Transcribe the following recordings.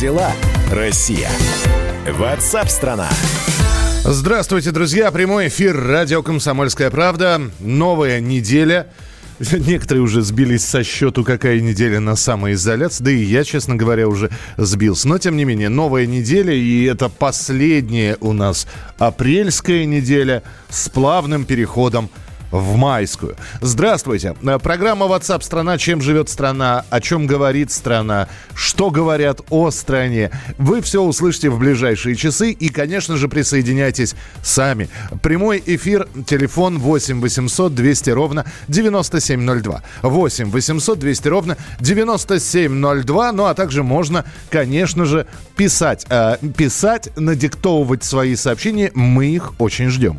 Дела, Россия? Ватсап-страна! Здравствуйте, друзья! Прямой эфир радио «Комсомольская правда». Новая неделя. Некоторые уже сбились со счету, какая неделя на самоизоляции. Да и я, честно говоря, уже сбился. Но, тем не менее, новая неделя. И это последняя у нас апрельская неделя с плавным переходом в майскую. Здравствуйте. Э, программа WhatsApp «Страна. Чем живет страна? О чем говорит страна? Что говорят о стране?» Вы все услышите в ближайшие часы. И, конечно же, присоединяйтесь сами. Прямой эфир, телефон 8 800 200 ровно 9702. 8 800 200 ровно 9702. Ну, а также можно, конечно же, писать. Э, писать, надиктовывать свои сообщения. Мы их очень ждем.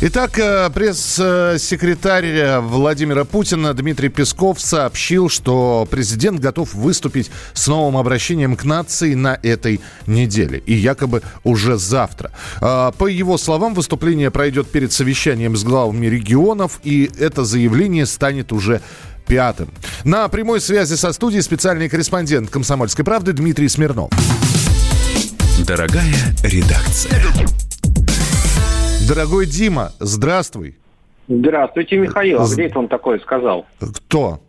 Итак, э, пресс-секретарь Владимира Путина Дмитрий Песков сообщил, что президент готов выступить с новым обращением к нации на этой неделе. И якобы уже завтра. А, по его словам, выступление пройдет перед совещанием с главами регионов, и это заявление станет уже пятым. На прямой связи со студией специальный корреспондент «Комсомольской правды» Дмитрий Смирнов. Дорогая редакция. Дорогой Дима, здравствуй. Здравствуйте, Михаил. А где это он такое сказал? Кто?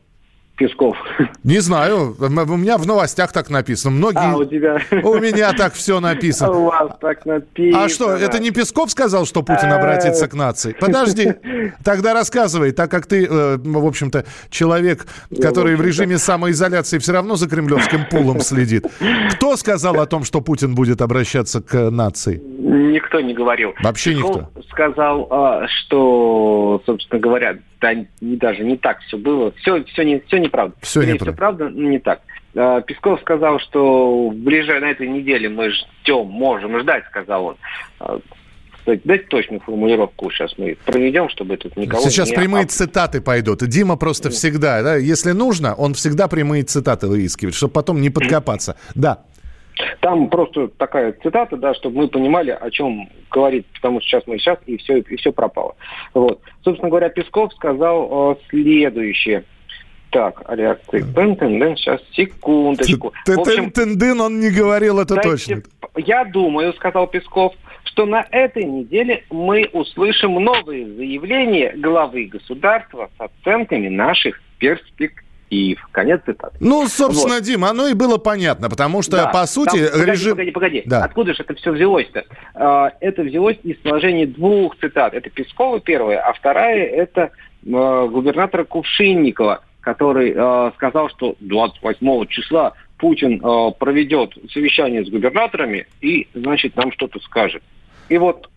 Песков. Не знаю, у меня в новостях так написано. Многие... А, у тебя... У меня так все написано. У вас так написано. А что, это не Песков сказал, что Путин обратится к нации? Подожди, тогда рассказывай, так как ты, э, в общем-то, человек, который в режиме самоизоляции все равно за кремлевским пулом следит. Кто сказал о том, что Путин будет обращаться к нации? Никто не говорил. Вообще никто. сказал, а, что, собственно говоря, да, не, даже не так все было. Все, все, не, все неправда. Все Скорее неправда. Все правда, но не так. А, Песков сказал, что в ближайшей на этой неделе мы ждем, можем ждать, сказал он. А, Дайте точную формулировку сейчас мы проведем, чтобы тут никого Сейчас не... прямые цитаты пойдут. Дима просто всегда, да, если нужно, он всегда прямые цитаты выискивает, чтобы потом не подкопаться. Да. Там просто такая цитата, да, чтобы мы понимали, о чем говорит, потому что сейчас мы сейчас, и все, и все пропало. Вот. Собственно говоря, Песков сказал э, следующее. Так, а реакции. Тен-тен-тен, сейчас, секундочку. В общем, Тендын он не говорил, это точно. Я думаю, сказал Песков, что на этой неделе мы услышим новые заявления главы государства с оценками наших перспектив. Конец цитаты. Ну, собственно, Дим, оно и было понятно, потому что, Да, по сути, там- погоди, режим... Погоди, погоди. Да. Откуда же это все взялось-то? А, Это взялось из сложения двух цитат. Это Пескова первая, а вторая это э, губернатора Кувшинникова, который э, сказал, что 28 числа Путин э, проведет совещание с губернаторами и, значит, нам что-то скажет. И вот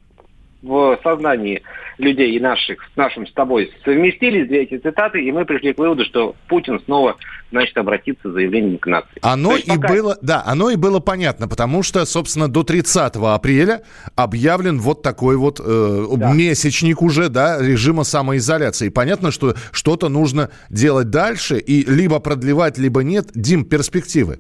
в сознании людей и наших, с нашим с тобой совместились две эти цитаты, и мы пришли к выводу, что Путин снова, значит, обратится с заявлением к нации. Оно есть и пока- было, да, оно и было понятно, потому что, собственно, до 30 апреля объявлен вот такой вот э, Да. месячник уже, да, режима самоизоляции. Понятно, что что-то нужно делать дальше и либо продлевать, либо нет. Дим, перспективы.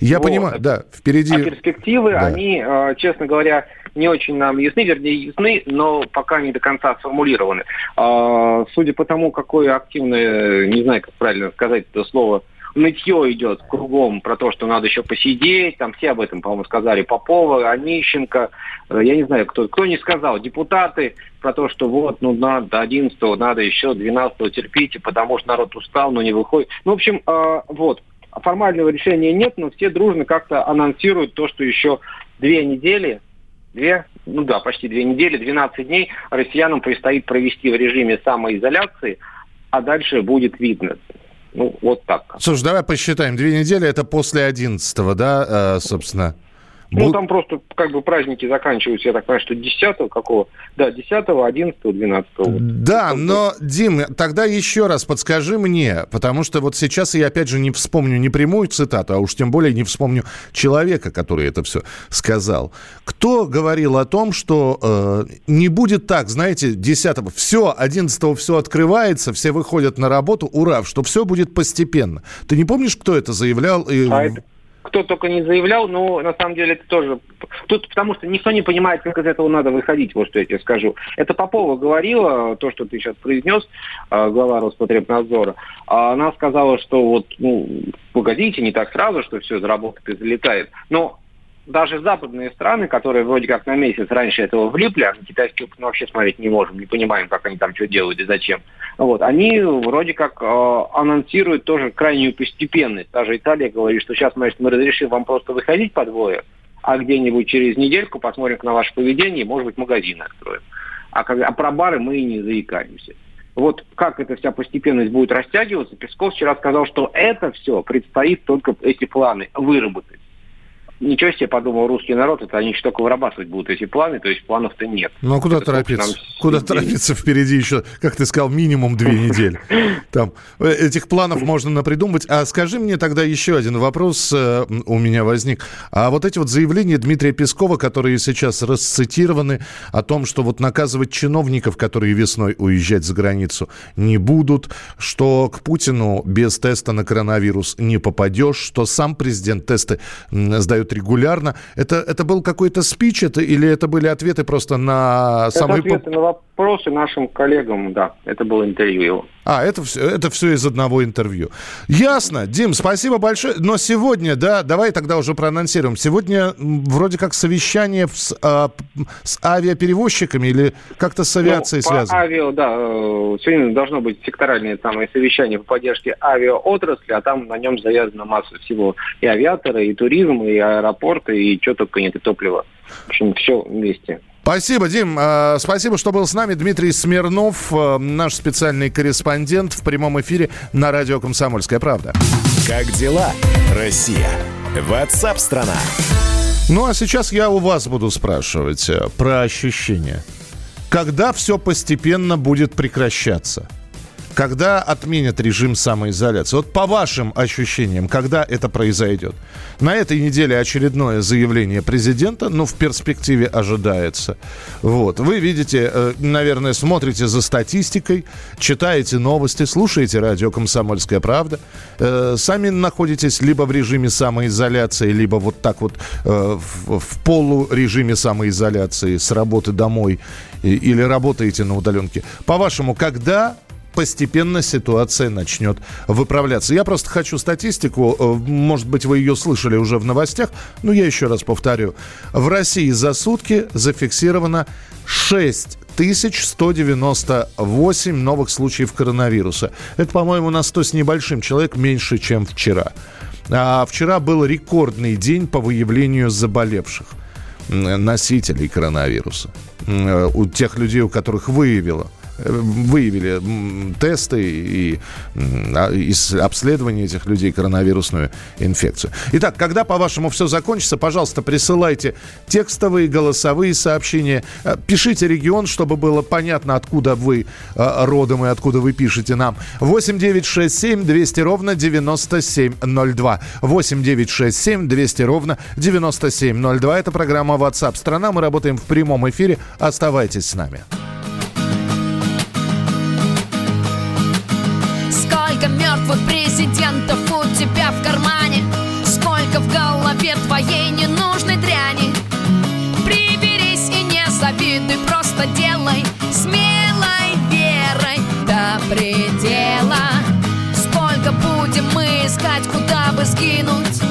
Я Вот. понимаю, да, впереди. А перспективы, Да. они, э, честно говоря, не очень нам ясны, вернее, ясны, но пока не до конца сформулированы. А, Судя по тому, какое активное, не знаю, как правильно сказать это слово, нытье идет кругом про то, что надо еще посидеть, там все об этом, по-моему, сказали, Попова, Онищенко, э, я не знаю, кто, кто не сказал, депутаты, про то, что вот, ну, надо до 11 надо еще 12 терпите, потому что народ устал, но не выходит. Ну, в общем, э, вот, формального решения нет, но все дружно как-то анонсируют то, что еще две недели, две, ну да, почти две недели, 12 дней россиянам предстоит провести в режиме самоизоляции, а дальше будет видно. Ну, вот так. Слушай, давай посчитаем. Две недели это после 11 да, э, собственно. Ну, там просто как бы праздники заканчиваются, я так понимаю, что 10 какого? Да, 10, 11, 12. Вот. Да, но, Дим, тогда еще раз подскажи мне, потому что вот сейчас я опять же не вспомню не прямую цитату, а уж тем более не вспомню человека, который это все сказал. Кто говорил о том, что э, не будет так, знаете, 10 все, 11 все открывается, все выходят на работу, ура, что все будет постепенно. Ты не помнишь, кто это заявлял? А это кто только не заявлял, но на самом деле это тоже... Тут потому что никто не понимает, как из этого надо выходить, вот что я тебе скажу. Это Попова говорила, то, что ты сейчас произнес, а, глава Роспотребнадзора. Она сказала, что вот, ну, погодите, не так сразу, что все заработает и залетает. Но даже западные страны, которые вроде как на месяц раньше этого влипли, а на китайский опыт мы вообще смотреть не можем, не понимаем, как они там что делают и зачем. Вот, они вроде как э, анонсируют тоже крайнюю постепенность. Даже Италия говорит, что сейчас, значит, мы разрешим вам просто выходить по двое, а где-нибудь через недельку посмотрим на ваше поведение, может быть, магазины откроем. А, как, а про бары мы и не заикаемся. Вот как эта вся постепенность будет растягиваться, Песков вчера сказал, что это все предстоит только эти планы выработать ничего себе, подумал русский народ, это они еще только вырабатывать будут эти планы, то есть планов-то нет. Ну а куда это, торопиться? Куда торопиться впереди еще, как ты сказал, минимум две недели. Там э, этих планов можно напридумывать. А скажи мне тогда еще один вопрос э, у меня возник. А вот эти вот заявления Дмитрия Пескова, которые сейчас расцитированы о том, что вот наказывать чиновников, которые весной уезжать за границу, не будут, что к Путину без теста на коронавирус не попадешь, что сам президент тесты сдает задают регулярно. Это, это был какой-то спич это, или это были ответы просто на самые... Это ответы на вопросы нашим коллегам, да. Это было интервью его. А, это все, это все из одного интервью. Ясно. Дим, спасибо большое. Но сегодня, да, давай тогда уже проанонсируем. Сегодня вроде как совещание с, а, с авиаперевозчиками или как-то с авиацией ну, связано? авиа, да. Э, сегодня должно быть секторальное там совещание по поддержке авиаотрасли, а там на нем завязана масса всего. И авиаторы, и туризм, и аэропорты, и что только нет, и топливо. В общем, все вместе. Спасибо, Дим. Э, спасибо, что был с нами. Дмитрий Смирнов, э, наш специальный корреспондент в прямом эфире на радио «Комсомольская правда». Как дела, Россия? Ватсап-страна! Ну, а сейчас я у вас буду спрашивать э, про ощущения. Когда все постепенно будет прекращаться? Когда отменят режим самоизоляции? Вот по вашим ощущениям, когда это произойдет? На этой неделе очередное заявление президента, ну, в перспективе ожидается. Вот. Вы видите, э, наверное, смотрите за статистикой, читаете новости, слушаете радио «Комсомольская правда». Э, сами находитесь либо в режиме самоизоляции, либо вот так вот э, в полурежиме самоизоляции с работы домой или работаете на удаленке. По-вашему, когда постепенно ситуация начнет выправляться. Я просто хочу статистику, э, может быть, вы ее слышали уже в новостях, но я еще раз повторю. В России за сутки зафиксировано 6 1198 новых случаев коронавируса. Это, по-моему, на 100 с небольшим человек меньше, чем вчера. А вчера был рекордный день по выявлению заболевших носителей коронавируса. Э, у тех людей, у которых выявило выявили тесты и, а, и обследование этих людей коронавирусную инфекцию. Итак, когда, по-вашему, все закончится, пожалуйста, присылайте текстовые, голосовые сообщения. Э, пишите регион, чтобы было понятно, откуда вы э, родом и откуда вы пишете нам. 8 9 6 7 200 ровно 9702. 8 9 6 7 200 ровно 9702. Это программа WhatsApp страна. Мы работаем в прямом эфире. Оставайтесь с нами. Искать, куда бы сгинуть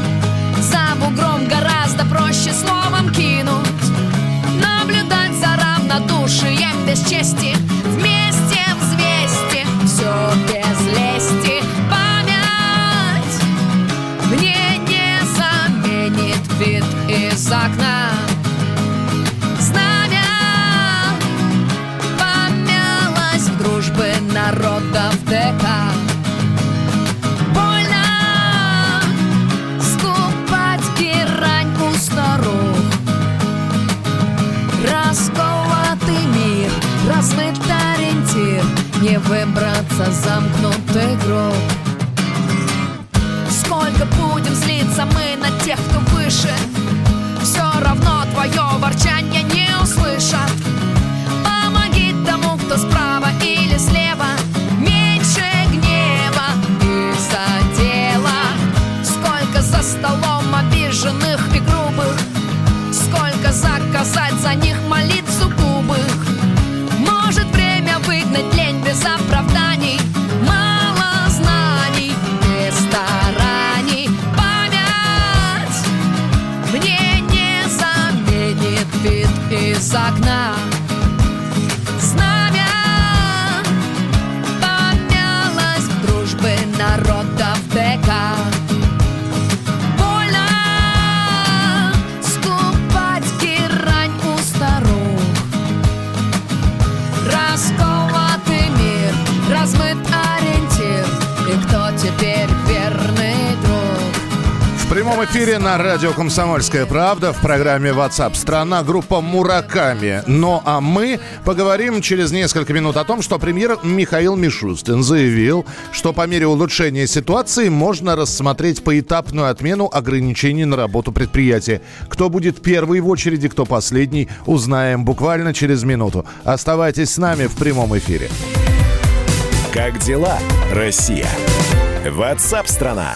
выбраться замкнутый гроб? Сколько будем злиться мы на тех, кто выше? Все равно твое ворчание не услышат. Помоги тому, кто справа или слева. Меньше гнева из-за дела Сколько за столом обиженных и грубых? Сколько заказать за них молитв окна прямом эфире на радио «Комсомольская правда» в программе WhatsApp страна группа «Мураками». Ну а мы поговорим через несколько минут о том, что премьер Михаил Мишустин заявил, что по мере улучшения ситуации можно рассмотреть поэтапную отмену ограничений на работу предприятия. Кто будет первый в очереди, кто последний, узнаем буквально через минуту. Оставайтесь с нами в прямом эфире. Как дела, Россия? Ватсап-страна!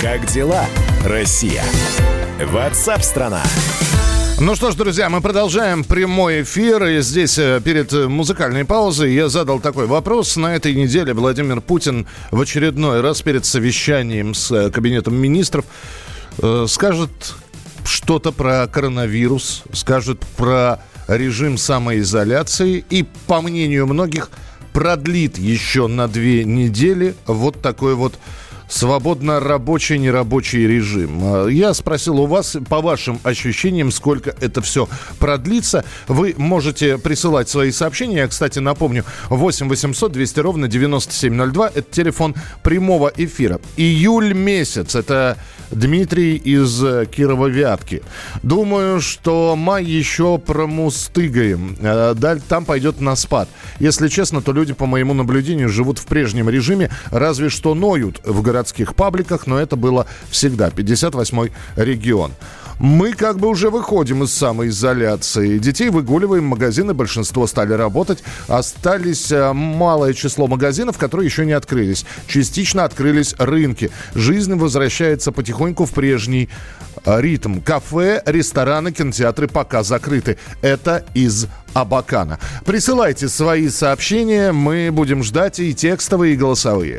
Как дела, Россия? Ватсап-страна! Ну что ж, друзья, мы продолжаем прямой эфир. И здесь э, перед музыкальной паузой я задал такой вопрос. На этой неделе Владимир Путин в очередной раз перед совещанием с э, Кабинетом министров э, скажет что-то про коронавирус, скажет про режим самоизоляции и, по мнению многих, продлит еще на две недели вот такой вот свободно рабочий, нерабочий режим. А, Я спросил у вас, по вашим ощущениям, сколько это все продлится. Вы можете присылать свои сообщения. Я, кстати, напомню, 8 800 200 ровно 9702. Это телефон прямого эфира. Июль месяц. Это Дмитрий из э, Кирова-Вятки. Думаю, что май еще промустыгаем. Э, Даль там пойдет на спад. Если честно, то люди, по моему наблюдению, живут в прежнем режиме, разве что ноют в городских пабликах, но это было всегда. 58-й регион. Мы как бы уже выходим из самоизоляции. Детей выгуливаем, магазины, большинство стали работать. Остались э, малое число магазинов, которые еще не открылись. Частично открылись рынки. Жизнь возвращается потихоньку в прежний э, ритм. Кафе, рестораны, кинотеатры пока закрыты. Это из Абакана. Присылайте свои сообщения, мы будем ждать и текстовые, и голосовые.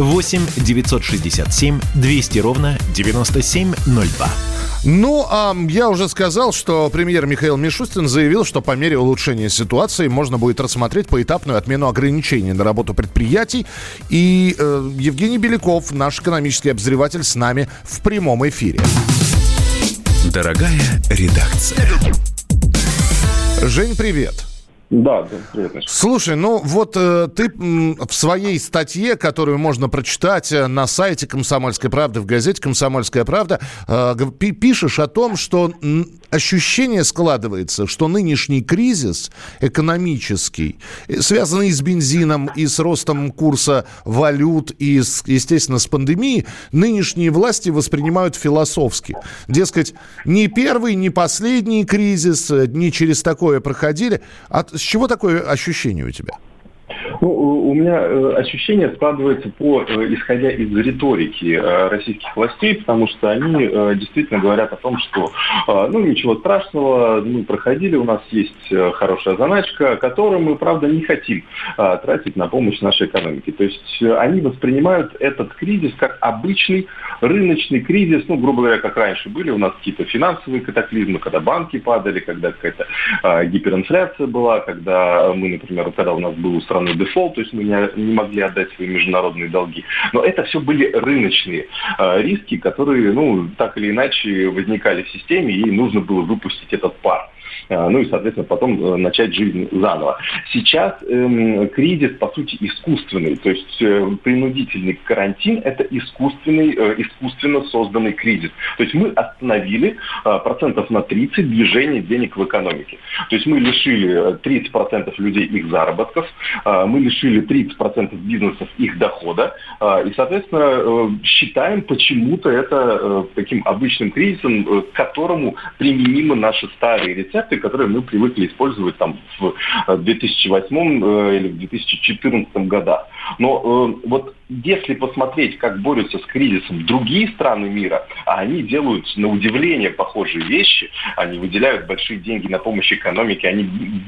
8 967 200 ровно 9702. Ну, а я уже сказал, что премьер Михаил Мишустин заявил, что по мере улучшения ситуации можно будет рассмотреть поэтапную отмену ограничений на работу предприятий. И э, Евгений Беляков, наш экономический обозреватель, с нами в прямом эфире. Дорогая редакция. Жень, привет. Да, да. Слушай, ну вот э, ты в своей статье, которую можно прочитать э, на сайте «Комсомольской правды», в газете «Комсомольская правда», э, пишешь о том, что ощущение складывается, что нынешний кризис экономический, э, связанный с бензином, и с ростом курса валют, и, с, естественно, с пандемией, нынешние власти воспринимают философски. Дескать, не первый, не последний кризис, э, не через такое проходили. А с чего такое ощущение у тебя? Ну, у меня э, ощущение складывается по, э, исходя из риторики э, российских властей, потому что они действительно говорят о том, что ну ничего страшного, ну, проходили, у нас есть хорошая заначка, которую мы, правда, не хотим тратить на помощь нашей экономике. То есть они воспринимают этот кризис как обычный рыночный кризис, ну, грубо говоря, как раньше были у нас какие-то финансовые катаклизмы, когда банки падали, когда какая-то гиперинфляция была, когда мы, например, когда у нас был у страны дефолт, то есть мы не, не могли отдать свои международные долги. Но это все были рыночные э, риски, которые, ну, так или иначе возникали в системе, и нужно было выпустить этот пар. А, ну и, соответственно, потом э, начать жизнь заново. Сейчас эм, кризис, по сути, искусственный, то есть э, принудительный карантин – это искусственный, э, искусственно созданный кризис. То есть мы остановили э, процентов на 30 движения денег в экономике. То есть мы лишили 30% э, людей их заработков, э, мы лишили 30% бизнесов их дохода, э, и, соответственно, э, считаем почему-то это э, таким обычным кризисом, э, к которому применимы наши старые рецепты, которые мы привыкли использовать там в 2008 э, или в 2014 годах. Но э, вот если посмотреть, как борются с кризисом другие страны мира, а они делают на удивление похожие вещи, они выделяют большие деньги на помощь экономике, они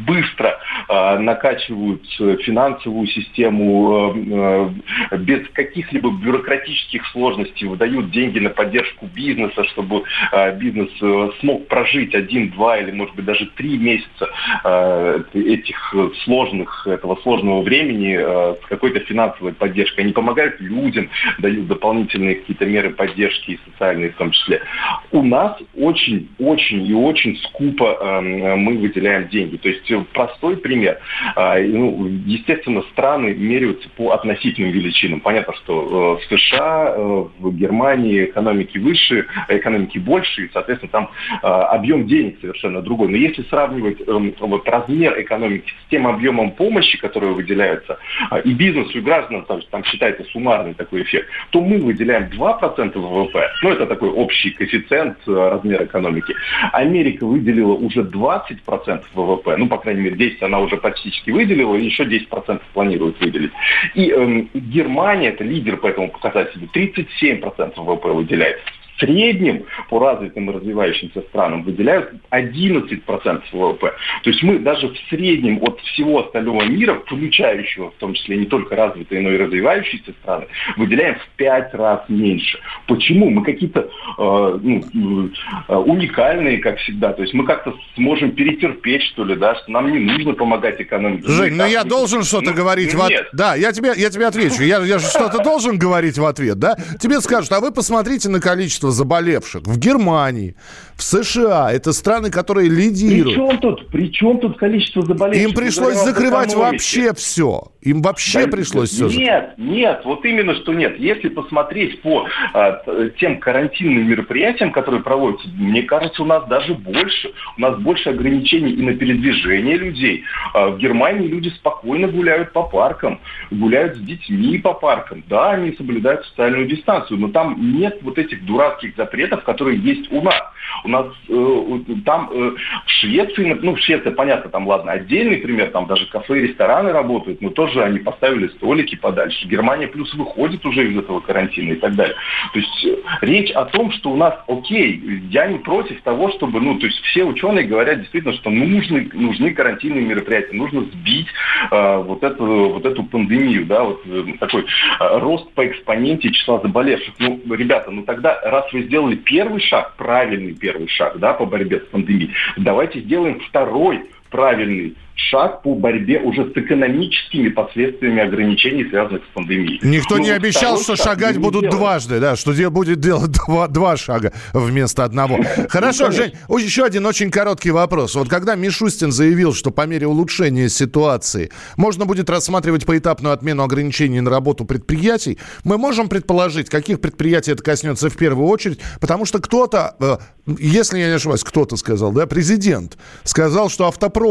быстро э, накачивают финансовую систему э, э, без каких-либо бюрократических сложностей, выдают деньги на поддержку бизнеса, чтобы э, бизнес э, смог прожить один, два или, может быть, даже три месяца э, этих сложных, этого сложного времени э, с какой-то финансовой поддержкой. Они помогают людям, дают дополнительные какие-то меры поддержки и социальные в том числе. У нас очень, очень и очень скупо э, мы выделяем деньги. То есть простой пример. Э, ну, естественно, страны меряются по относительным величинам. Понятно, что э, в США, э, в Германии экономики выше, экономики больше, и, соответственно, там э, объем денег совершенно другой. Но если сравнивать э, вот, размер экономики с тем объемом помощи, который выделяется, э, и бизнесу, и гражданам, там, там считается суммарный такой эффект, то мы выделяем 2% ВВП, ну это такой общий коэффициент э, размера экономики. Америка выделила уже 20% ВВП, ну, по крайней мере, 10 она уже практически выделила, и еще 10% планирует выделить. И эм, Германия, это лидер по этому показателю, 37% ВВП выделяет среднем по развитым и развивающимся странам выделяют 11% ВВП. То есть мы даже в среднем от всего остального мира, включающего в том числе не только развитые, но и развивающиеся страны, выделяем в 5 раз меньше. Почему? Мы какие-то э, ну, э, уникальные, как всегда. То есть мы как-то сможем перетерпеть, что ли, да, что нам не нужно помогать экономике. Жень, ну я должен что-то ну, говорить. Ну, в... Нет. Да, я тебе, я тебе отвечу. Я, я же что-то должен говорить в ответ, да? Тебе скажут, а вы посмотрите на количество заболевших в Германии, в США. Это страны, которые лидируют. При чем тут, при чем тут количество заболевших? Им пришлось закрывать вообще все. Им вообще да, пришлось все Нет, нет, вот именно что нет. Если посмотреть по а, тем карантинным мероприятиям, которые проводятся, мне кажется, у нас даже больше. У нас больше ограничений и на передвижение людей. А, в Германии люди спокойно гуляют по паркам, гуляют с детьми по паркам. Да, они соблюдают социальную дистанцию, но там нет вот этих дурацких запретов, которые есть у нас. У нас э, там э, в Швеции, ну в Швеции, понятно, там ладно, отдельный пример, там даже кафе и рестораны работают, но тоже они поставили столики подальше. Германия плюс выходит уже из этого карантина и так далее. То есть э, речь о том, что у нас, окей, я не против того, чтобы, ну, то есть все ученые говорят действительно, что нужны, нужны карантинные мероприятия, нужно сбить э, вот, эту, вот эту пандемию, да, вот э, такой э, рост по экспоненте числа заболевших. Ну, ребята, ну тогда, раз вы сделали первый шаг, правильный первый шаг, да, по борьбе с пандемией, давайте сделаем второй правильный шаг по борьбе уже с экономическими последствиями ограничений, связанных с пандемией. Никто Но не обещал, что шагать будут делаем. дважды, да, что будет делать два, два шага вместо одного. Хорошо, Жень, еще один очень короткий вопрос. Вот когда Мишустин заявил, что по мере улучшения ситуации можно будет рассматривать поэтапную отмену ограничений на работу предприятий, мы можем предположить, каких предприятий это коснется в первую очередь, потому что кто-то, э, если я не ошибаюсь, кто-то сказал, да, президент сказал, что автопром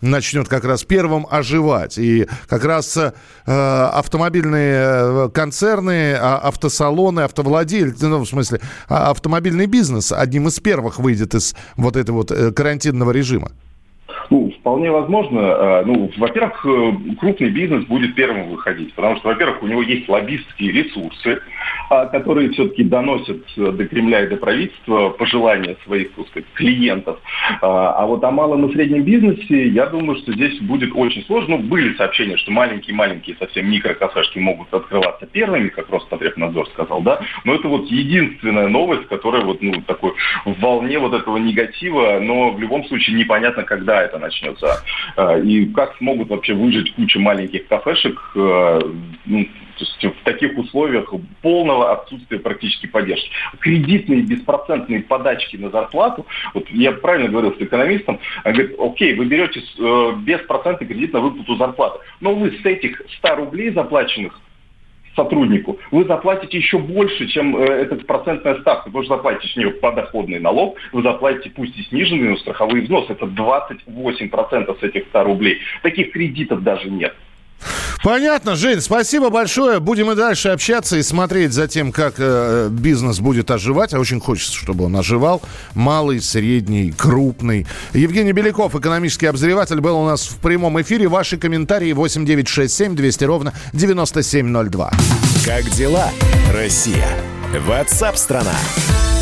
начнет как раз первым оживать. И как раз э, автомобильные э, концерны, а, автосалоны, автовладельцы, ну, в смысле, а, автомобильный бизнес одним из первых выйдет из вот этого вот э, карантинного режима. Вполне возможно. Э, ну, во-первых, э, крупный бизнес будет первым выходить, потому что, во-первых, у него есть лоббистские ресурсы, а, которые все-таки доносят до Кремля и до правительства пожелания своих, сказать, клиентов. А, а вот о малом и среднем бизнесе, я думаю, что здесь будет очень сложно. Ну, были сообщения, что маленькие-маленькие совсем микрокафешки могут открываться первыми, как Роспотребнадзор сказал, да, но это вот единственная новость, которая вот, ну, такой в волне вот этого негатива, но в любом случае непонятно, когда это начнется. А, и как смогут вообще выжить куча маленьких кафешек, ну, то есть в таких условиях полного отсутствия практически поддержки. Кредитные беспроцентные подачки на зарплату, вот я правильно говорил с экономистом, он говорит, окей, вы берете э, беспроцентный кредит на выплату зарплаты, но вы с этих 100 рублей заплаченных сотруднику, вы заплатите еще больше, чем э, эта процентная ставка. Потому что заплатите с нее подоходный налог, вы заплатите пусть и сниженный, но страховые взносы. Это 28% с этих 100 рублей. Таких кредитов даже нет. Понятно, Жень, спасибо большое. Будем и дальше общаться и смотреть за тем, как э, бизнес будет оживать. А очень хочется, чтобы он оживал. Малый, средний, крупный. Евгений Беляков, экономический обозреватель, был у нас в прямом эфире. Ваши комментарии 8967 200 ровно 9702. Как дела, Россия? Ватсап-страна!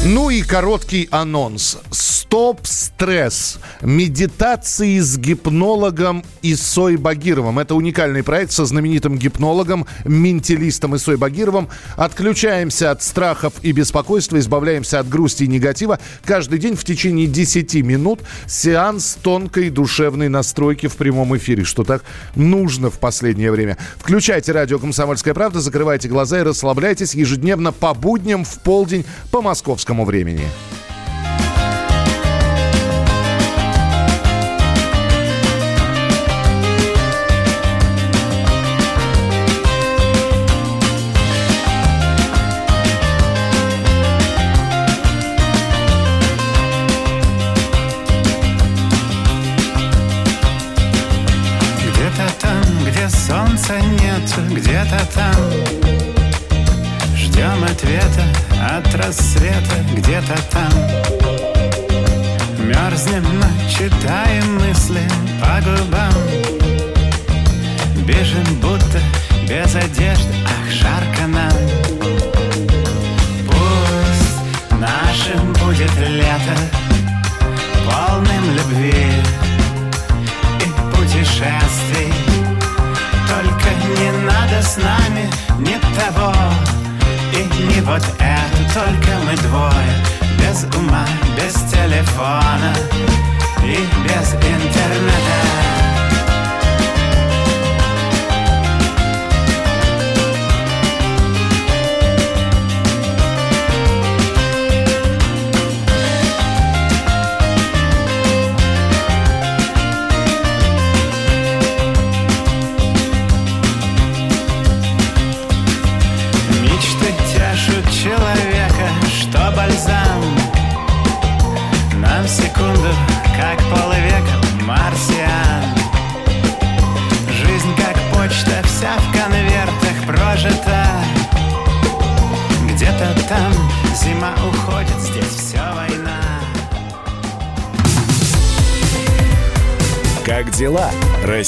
Ну и короткий анонс. Стоп-стресс. Медитации с гипнологом Исой Багировым. Это уникальный проект со знаменитым гипнологом, менталистом Исой Багировым. Отключаемся от страхов и беспокойства, избавляемся от грусти и негатива. Каждый день в течение 10 минут сеанс тонкой душевной настройки в прямом эфире, что так нужно в последнее время. Включайте радио «Комсомольская правда», закрывайте глаза и расслабляйтесь ежедневно по будням в полдень по московскому московскому времени.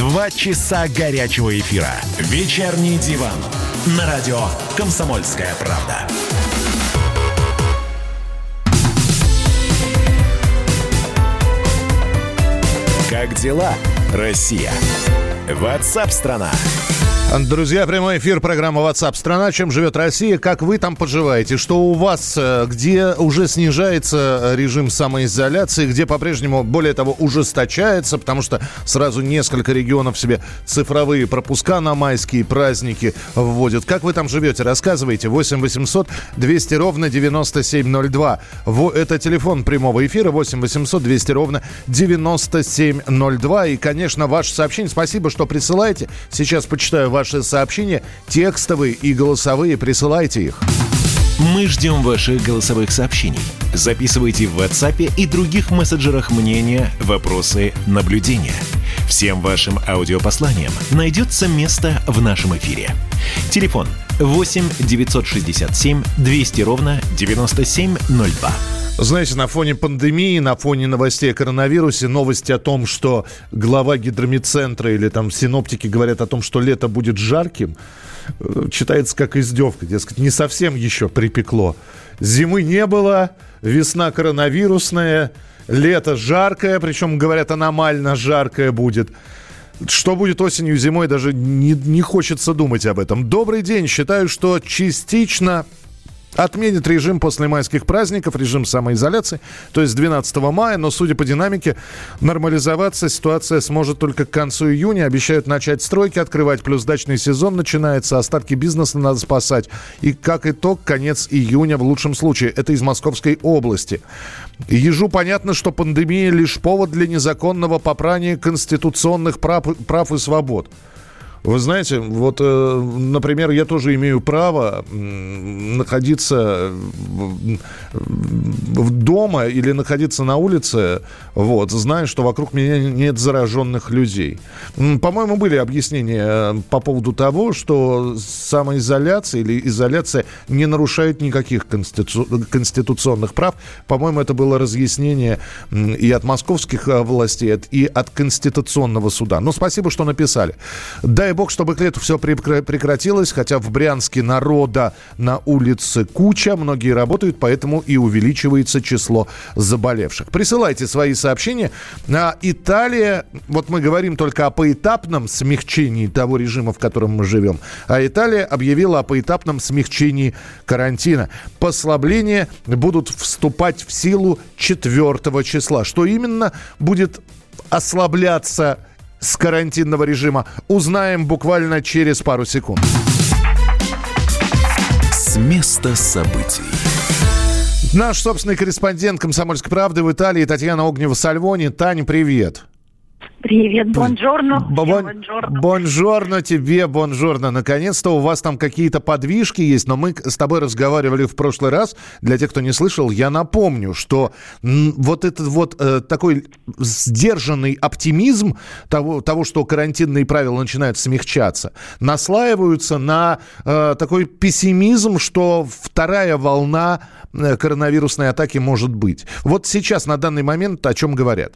Два часа горячего эфира. Вечерний диван. На радио «Комсомольская правда». Как дела, Россия? Ватсап-страна! Друзья, прямой эфир программы WhatsApp страна. Чем живет Россия? Как вы там поживаете? Что у вас, э, где уже снижается режим самоизоляции, где по-прежнему, более того, ужесточается, потому что сразу несколько регионов себе цифровые пропуска на майские праздники вводят. Как вы там живете? Рассказывайте. 8 800 200 ровно 9702. Это телефон прямого эфира 8 800 200 ровно 9702. И, конечно, ваше сообщение. Спасибо, что присылаете. Сейчас почитаю ваши сообщения, текстовые и голосовые, присылайте их. Мы ждем ваших голосовых сообщений. Записывайте в WhatsApp и других мессенджерах мнения, вопросы, наблюдения. Всем вашим аудиопосланиям найдется место в нашем эфире. Телефон 8 967 200 ровно 9702. Знаете, на фоне пандемии, на фоне новостей о коронавирусе, новости о том, что глава гидромедцентра или там синоптики говорят о том, что лето будет жарким, э, читается как издевка. Дескать, не совсем еще припекло. Зимы не было, весна коронавирусная, лето жаркое, причем, говорят, аномально жаркое будет. Что будет осенью зимой, даже не, не хочется думать об этом. Добрый день. Считаю, что частично Отменит режим после майских праздников, режим самоизоляции, то есть 12 мая, но, судя по динамике, нормализоваться ситуация сможет только к концу июня. Обещают начать стройки, открывать, плюс дачный сезон начинается, остатки бизнеса надо спасать. И, как итог, конец июня в лучшем случае. Это из Московской области. Ежу понятно, что пандемия лишь повод для незаконного попрания конституционных прав, прав и свобод. Вы знаете, вот, э, например, я тоже имею право находиться в дома или находиться на улице, вот, зная, что вокруг меня нет зараженных людей. По-моему, были объяснения э, по поводу того, что самоизоляция или изоляция не нарушает никаких конститу... конституционных прав. По-моему, это было разъяснение и от московских э, властей, и от Конституционного суда. Но спасибо, что написали. Дай Дай бог, чтобы к лету все прекратилось, хотя в Брянске народа на улице куча, многие работают, поэтому и увеличивается число заболевших. Присылайте свои сообщения. А Италия, вот мы говорим только о поэтапном смягчении того режима, в котором мы живем, а Италия объявила о поэтапном смягчении карантина. Послабления будут вступать в силу 4 числа. Что именно будет ослабляться с карантинного режима. Узнаем буквально через пару секунд. С места событий. Наш собственный корреспондент «Комсомольской правды» в Италии Татьяна Огнева-Сальвони. Таня, привет. Привет, бонжорно. Бон, бонжорно тебе, бонжорно. Наконец-то у вас там какие-то подвижки есть, но мы с тобой разговаривали в прошлый раз. Для тех, кто не слышал, я напомню, что вот этот вот э, такой сдержанный оптимизм того, того, что карантинные правила начинают смягчаться, наслаиваются на э, такой пессимизм, что вторая волна э, коронавирусной атаки может быть. Вот сейчас, на данный момент, о чем говорят?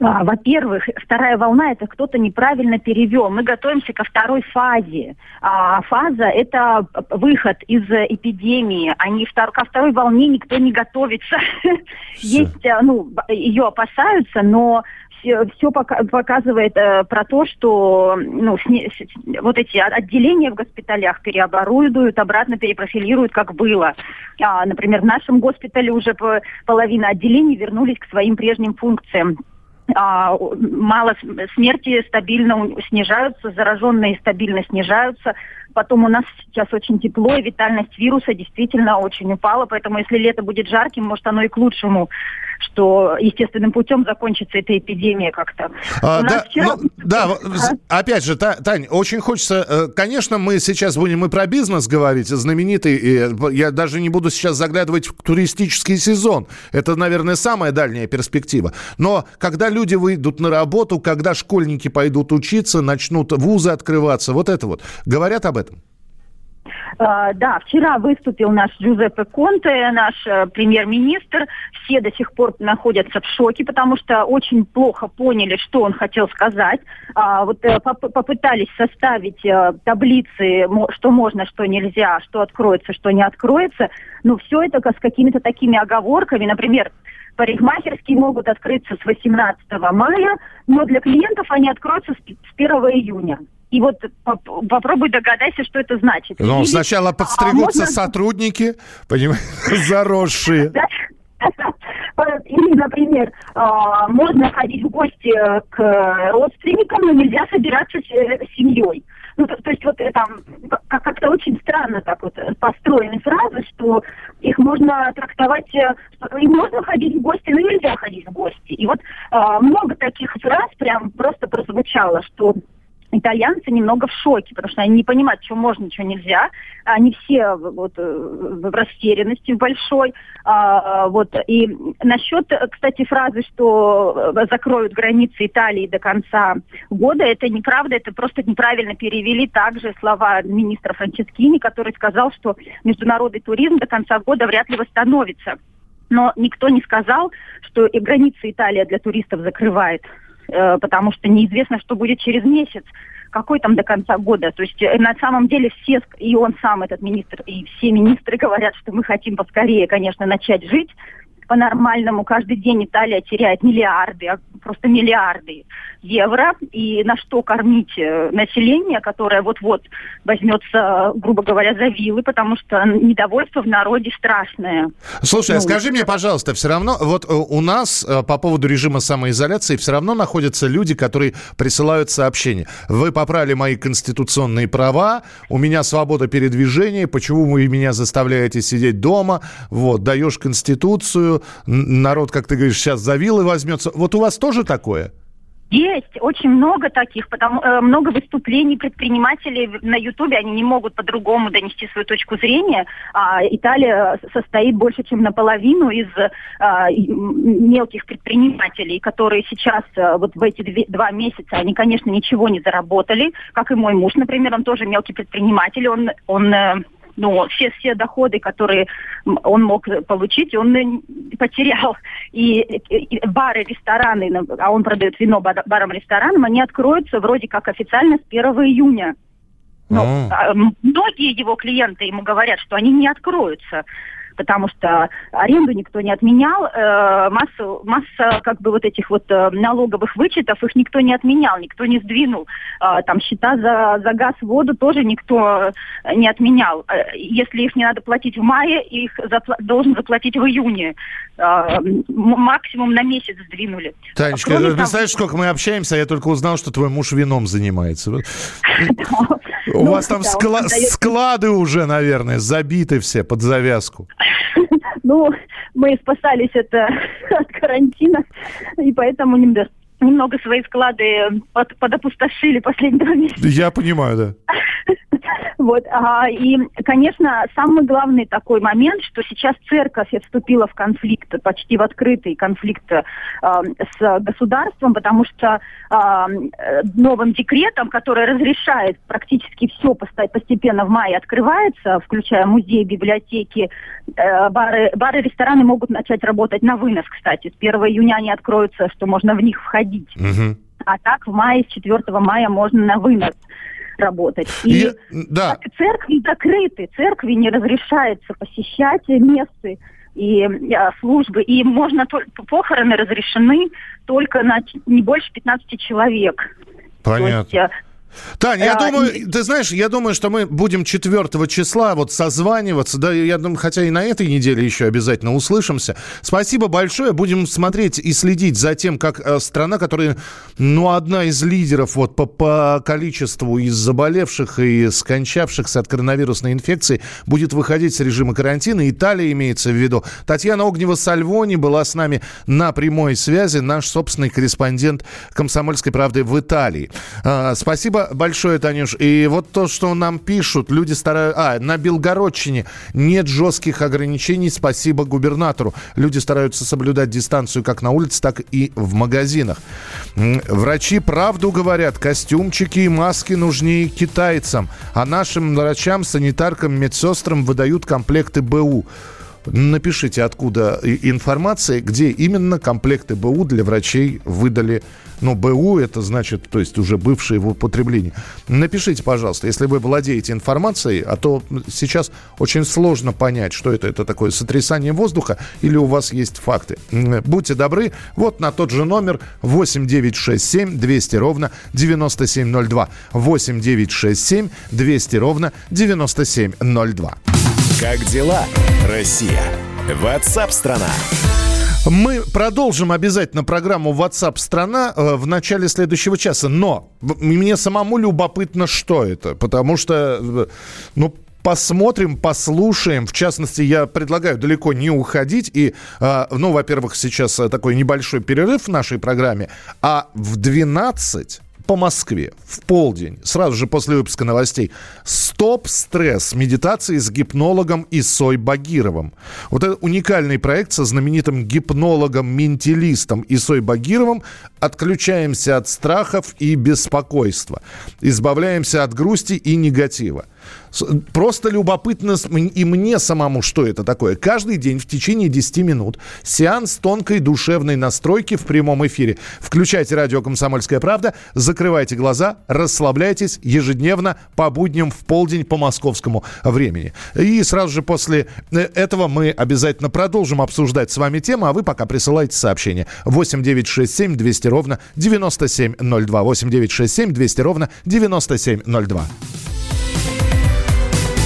А, во-первых, вторая волна это кто-то неправильно перевел. Мы готовимся ко второй фазе. А фаза это выход из эпидемии. Не втор... ко второй волне никто не готовится. Есть, э, ну, ее опасаются, но все, все показывает э, про то, что ну, сни, вот эти отделения в госпиталях переоборудуют, обратно перепрофилируют, как было. А, например, в нашем госпитале уже половина отделений вернулись к своим прежним функциям а, мало смерти стабильно снижаются, зараженные стабильно снижаются. Потом у нас сейчас очень тепло, и витальность вируса действительно очень упала, поэтому если лето будет жарким, может оно и к лучшему что естественным путем закончится эта эпидемия как-то. А, да, вчера... ну, да, а? опять же, Тань, очень хочется, э, конечно, мы сейчас будем и про бизнес говорить, знаменитый, и я даже не буду сейчас заглядывать в туристический сезон, это, наверное, самая дальняя перспектива, но когда люди выйдут на работу, когда школьники пойдут учиться, начнут вузы открываться, вот это вот, говорят об этом? Uh, да, вчера выступил наш Джузеппе Конте, наш uh, премьер-министр. Все до сих пор находятся в шоке, потому что очень плохо поняли, что он хотел сказать. Uh, вот поп попытались составить uh, таблицы, что можно, что нельзя, что откроется, что не откроется. Но все это с какими-то такими оговорками. Например, парикмахерские могут открыться с 18 мая, но для клиентов они откроются с 1 июня. И вот поп- попробуй догадайся, что это значит. Ну, Или- сначала а, подстригутся можно- сотрудники, понимаете, заросшие. Да. Или, например, а, можно ходить в гости к родственникам, но нельзя собираться с э, семьей. Ну, то, то есть вот э, там как- как-то очень странно так вот э, построены фразы, что их можно трактовать, э, что им можно ходить в гости, но нельзя ходить в гости. И вот а, много таких фраз прям просто прозвучало, что итальянцы немного в шоке, потому что они не понимают, что можно, что нельзя. Они все вот э, в растерянности большой. А, вот и насчет, э, кстати, фразы, что э, закроют границы Италии до конца года, это неправда, это просто неправильно перевели также слова министра Франческини, который сказал, что международный туризм до конца года вряд ли восстановится. Но никто не сказал, что и границы Италия для туристов закрывает э, потому что неизвестно, что будет через месяц, какой там до конца года. То есть э, на самом деле все, и он сам, этот министр, и все министры говорят, что мы хотим поскорее, конечно, начать жить по-нормальному. Каждый день Италия теряет миллиарды, а просто миллиарды евро. И на что кормить э, население, которое вот-вот возьмется, грубо говоря, за вилы, потому что недовольство в народе страшное. Слушай, а Ну, скажи мне, пожалуйста, все равно, вот э, у нас э, по поводу режима самоизоляции все равно находятся люди, которые присылают сообщения. Вы попрали мои конституционные права, у меня свобода передвижения, почему вы меня заставляете сидеть дома, вот, даешь конституцию, народ, как ты говоришь, сейчас за вилы возьмется. Вот у вас тоже такое? Есть очень много таких, потому э, много выступлений предпринимателей на Ютубе, они не могут по-другому донести свою точку зрения. А Италия состоит больше, чем наполовину из а, мелких предпринимателей, которые сейчас э, вот в эти две- два месяца, они, конечно, ничего не заработали, как и мой муж, например, он тоже мелкий предприниматель, он, он э, ну, все, все доходы, которые он мог получить, он потерял. И, и бары, рестораны, а он продает вино бар- барам, ресторанам, они откроются вроде как официально с 1 июня. Но О. а, м, многие его клиенты ему говорят, что они не откроются потому что аренду никто не отменял, э, массу, масса как бы вот этих вот э, налоговых вычетов, их никто не отменял, никто не сдвинул. А, там счета за, за газ, воду тоже никто э, не отменял. Э, Если их не надо платить в мае, их запла- должен заплатить в июне. М- максимум на месяц сдвинули. Танечка, Кроме ты того- представляешь, сколько мы общаемся, я только узнал, что твой муж вином занимается. У Ну, вас там склады уже, наверное, забиты все под завязку. Ну, мы спасались это от карантина, и поэтому немного, немного свои склады под, подопустошили последние два месяца. Я понимаю, да. Вот, а, и, конечно, самый главный такой момент, что сейчас церковь вступила в конфликт, почти в открытый конфликт э, с государством, потому что а, новым декретом, который разрешает практически все постепенно в мае открывается, включая музеи, библиотеки, э, бары, бары, рестораны могут начать работать на вынос, кстати. С 1 июня они откроются, что можно в них входить. Мгм. А так в мае, с 4 мая можно на вынос работать. И- да. Церкви закрыты, церкви не разрешается посещать мессы и э, службы, и можно только похороны разрешены только на не больше 15 человек. То есть, Понятно. э, Таня, я А, думаю, и- ты знаешь, я думаю, что мы будем 4 числа вот созваниваться, да, я думаю, хотя и на этой неделе еще обязательно услышимся. Спасибо большое, будем смотреть и следить за тем, как э, страна, которая, ну, одна из лидеров вот по, по количеству из заболевших и скончавшихся от коронавирусной инфекции, будет выходить с режима карантина. Италия имеется в виду. Татьяна Огнева-Сальвони была с нами на прямой связи, наш собственный корреспондент «Комсомольской правды» в Италии. А, спасибо большое, Танюш. И вот то, что нам пишут, люди стараются... А, на Белгородчине нет жестких ограничений, спасибо губернатору. Люди стараются соблюдать дистанцию как на улице, так и в магазинах. Врачи правду говорят, костюмчики и маски нужнее китайцам, а нашим врачам, санитаркам, медсестрам выдают комплекты БУ. Напишите, откуда информация, где именно комплекты БУ для врачей выдали. Ну, БУ это значит, то есть уже бывшие в употреблении. Напишите, пожалуйста, если вы владеете информацией, а то сейчас очень сложно понять, что это, это такое сотрясание воздуха или у вас есть факты. Будьте добры, вот на тот же номер 8967 200 ровно 9702. 8967 200 ровно 9702. Как дела, Россия? Ватсап-страна! Мы продолжим обязательно программу WhatsApp страна э, в начале следующего часа. Но мне самому любопытно, что это. Потому что, э, ну, посмотрим, послушаем. В частности, я предлагаю далеко не уходить. И, э, ну, во-первых, сейчас такой небольшой перерыв в нашей программе. А в 12 по Москве в полдень, сразу же после выпуска новостей, «Стоп-стресс. Медитации с гипнологом Исой Багировым». Вот это уникальный проект со знаменитым гипнологом-менталистом Исой Багировым. Отключаемся от страхов и беспокойства. Избавляемся от грусти и негатива. Просто любопытно и мне самому, что это такое. Каждый день в течение 10 минут сеанс тонкой душевной настройки в прямом эфире. Включайте радио «Комсомольская правда», закрывайте глаза, расслабляйтесь ежедневно по будням в полдень по московскому времени. И сразу же после э, этого мы обязательно продолжим обсуждать с вами тему, а вы пока присылайте сообщение. 8 9 6 7 200 ровно 9702. 8 9 6 7 200 ровно 9702.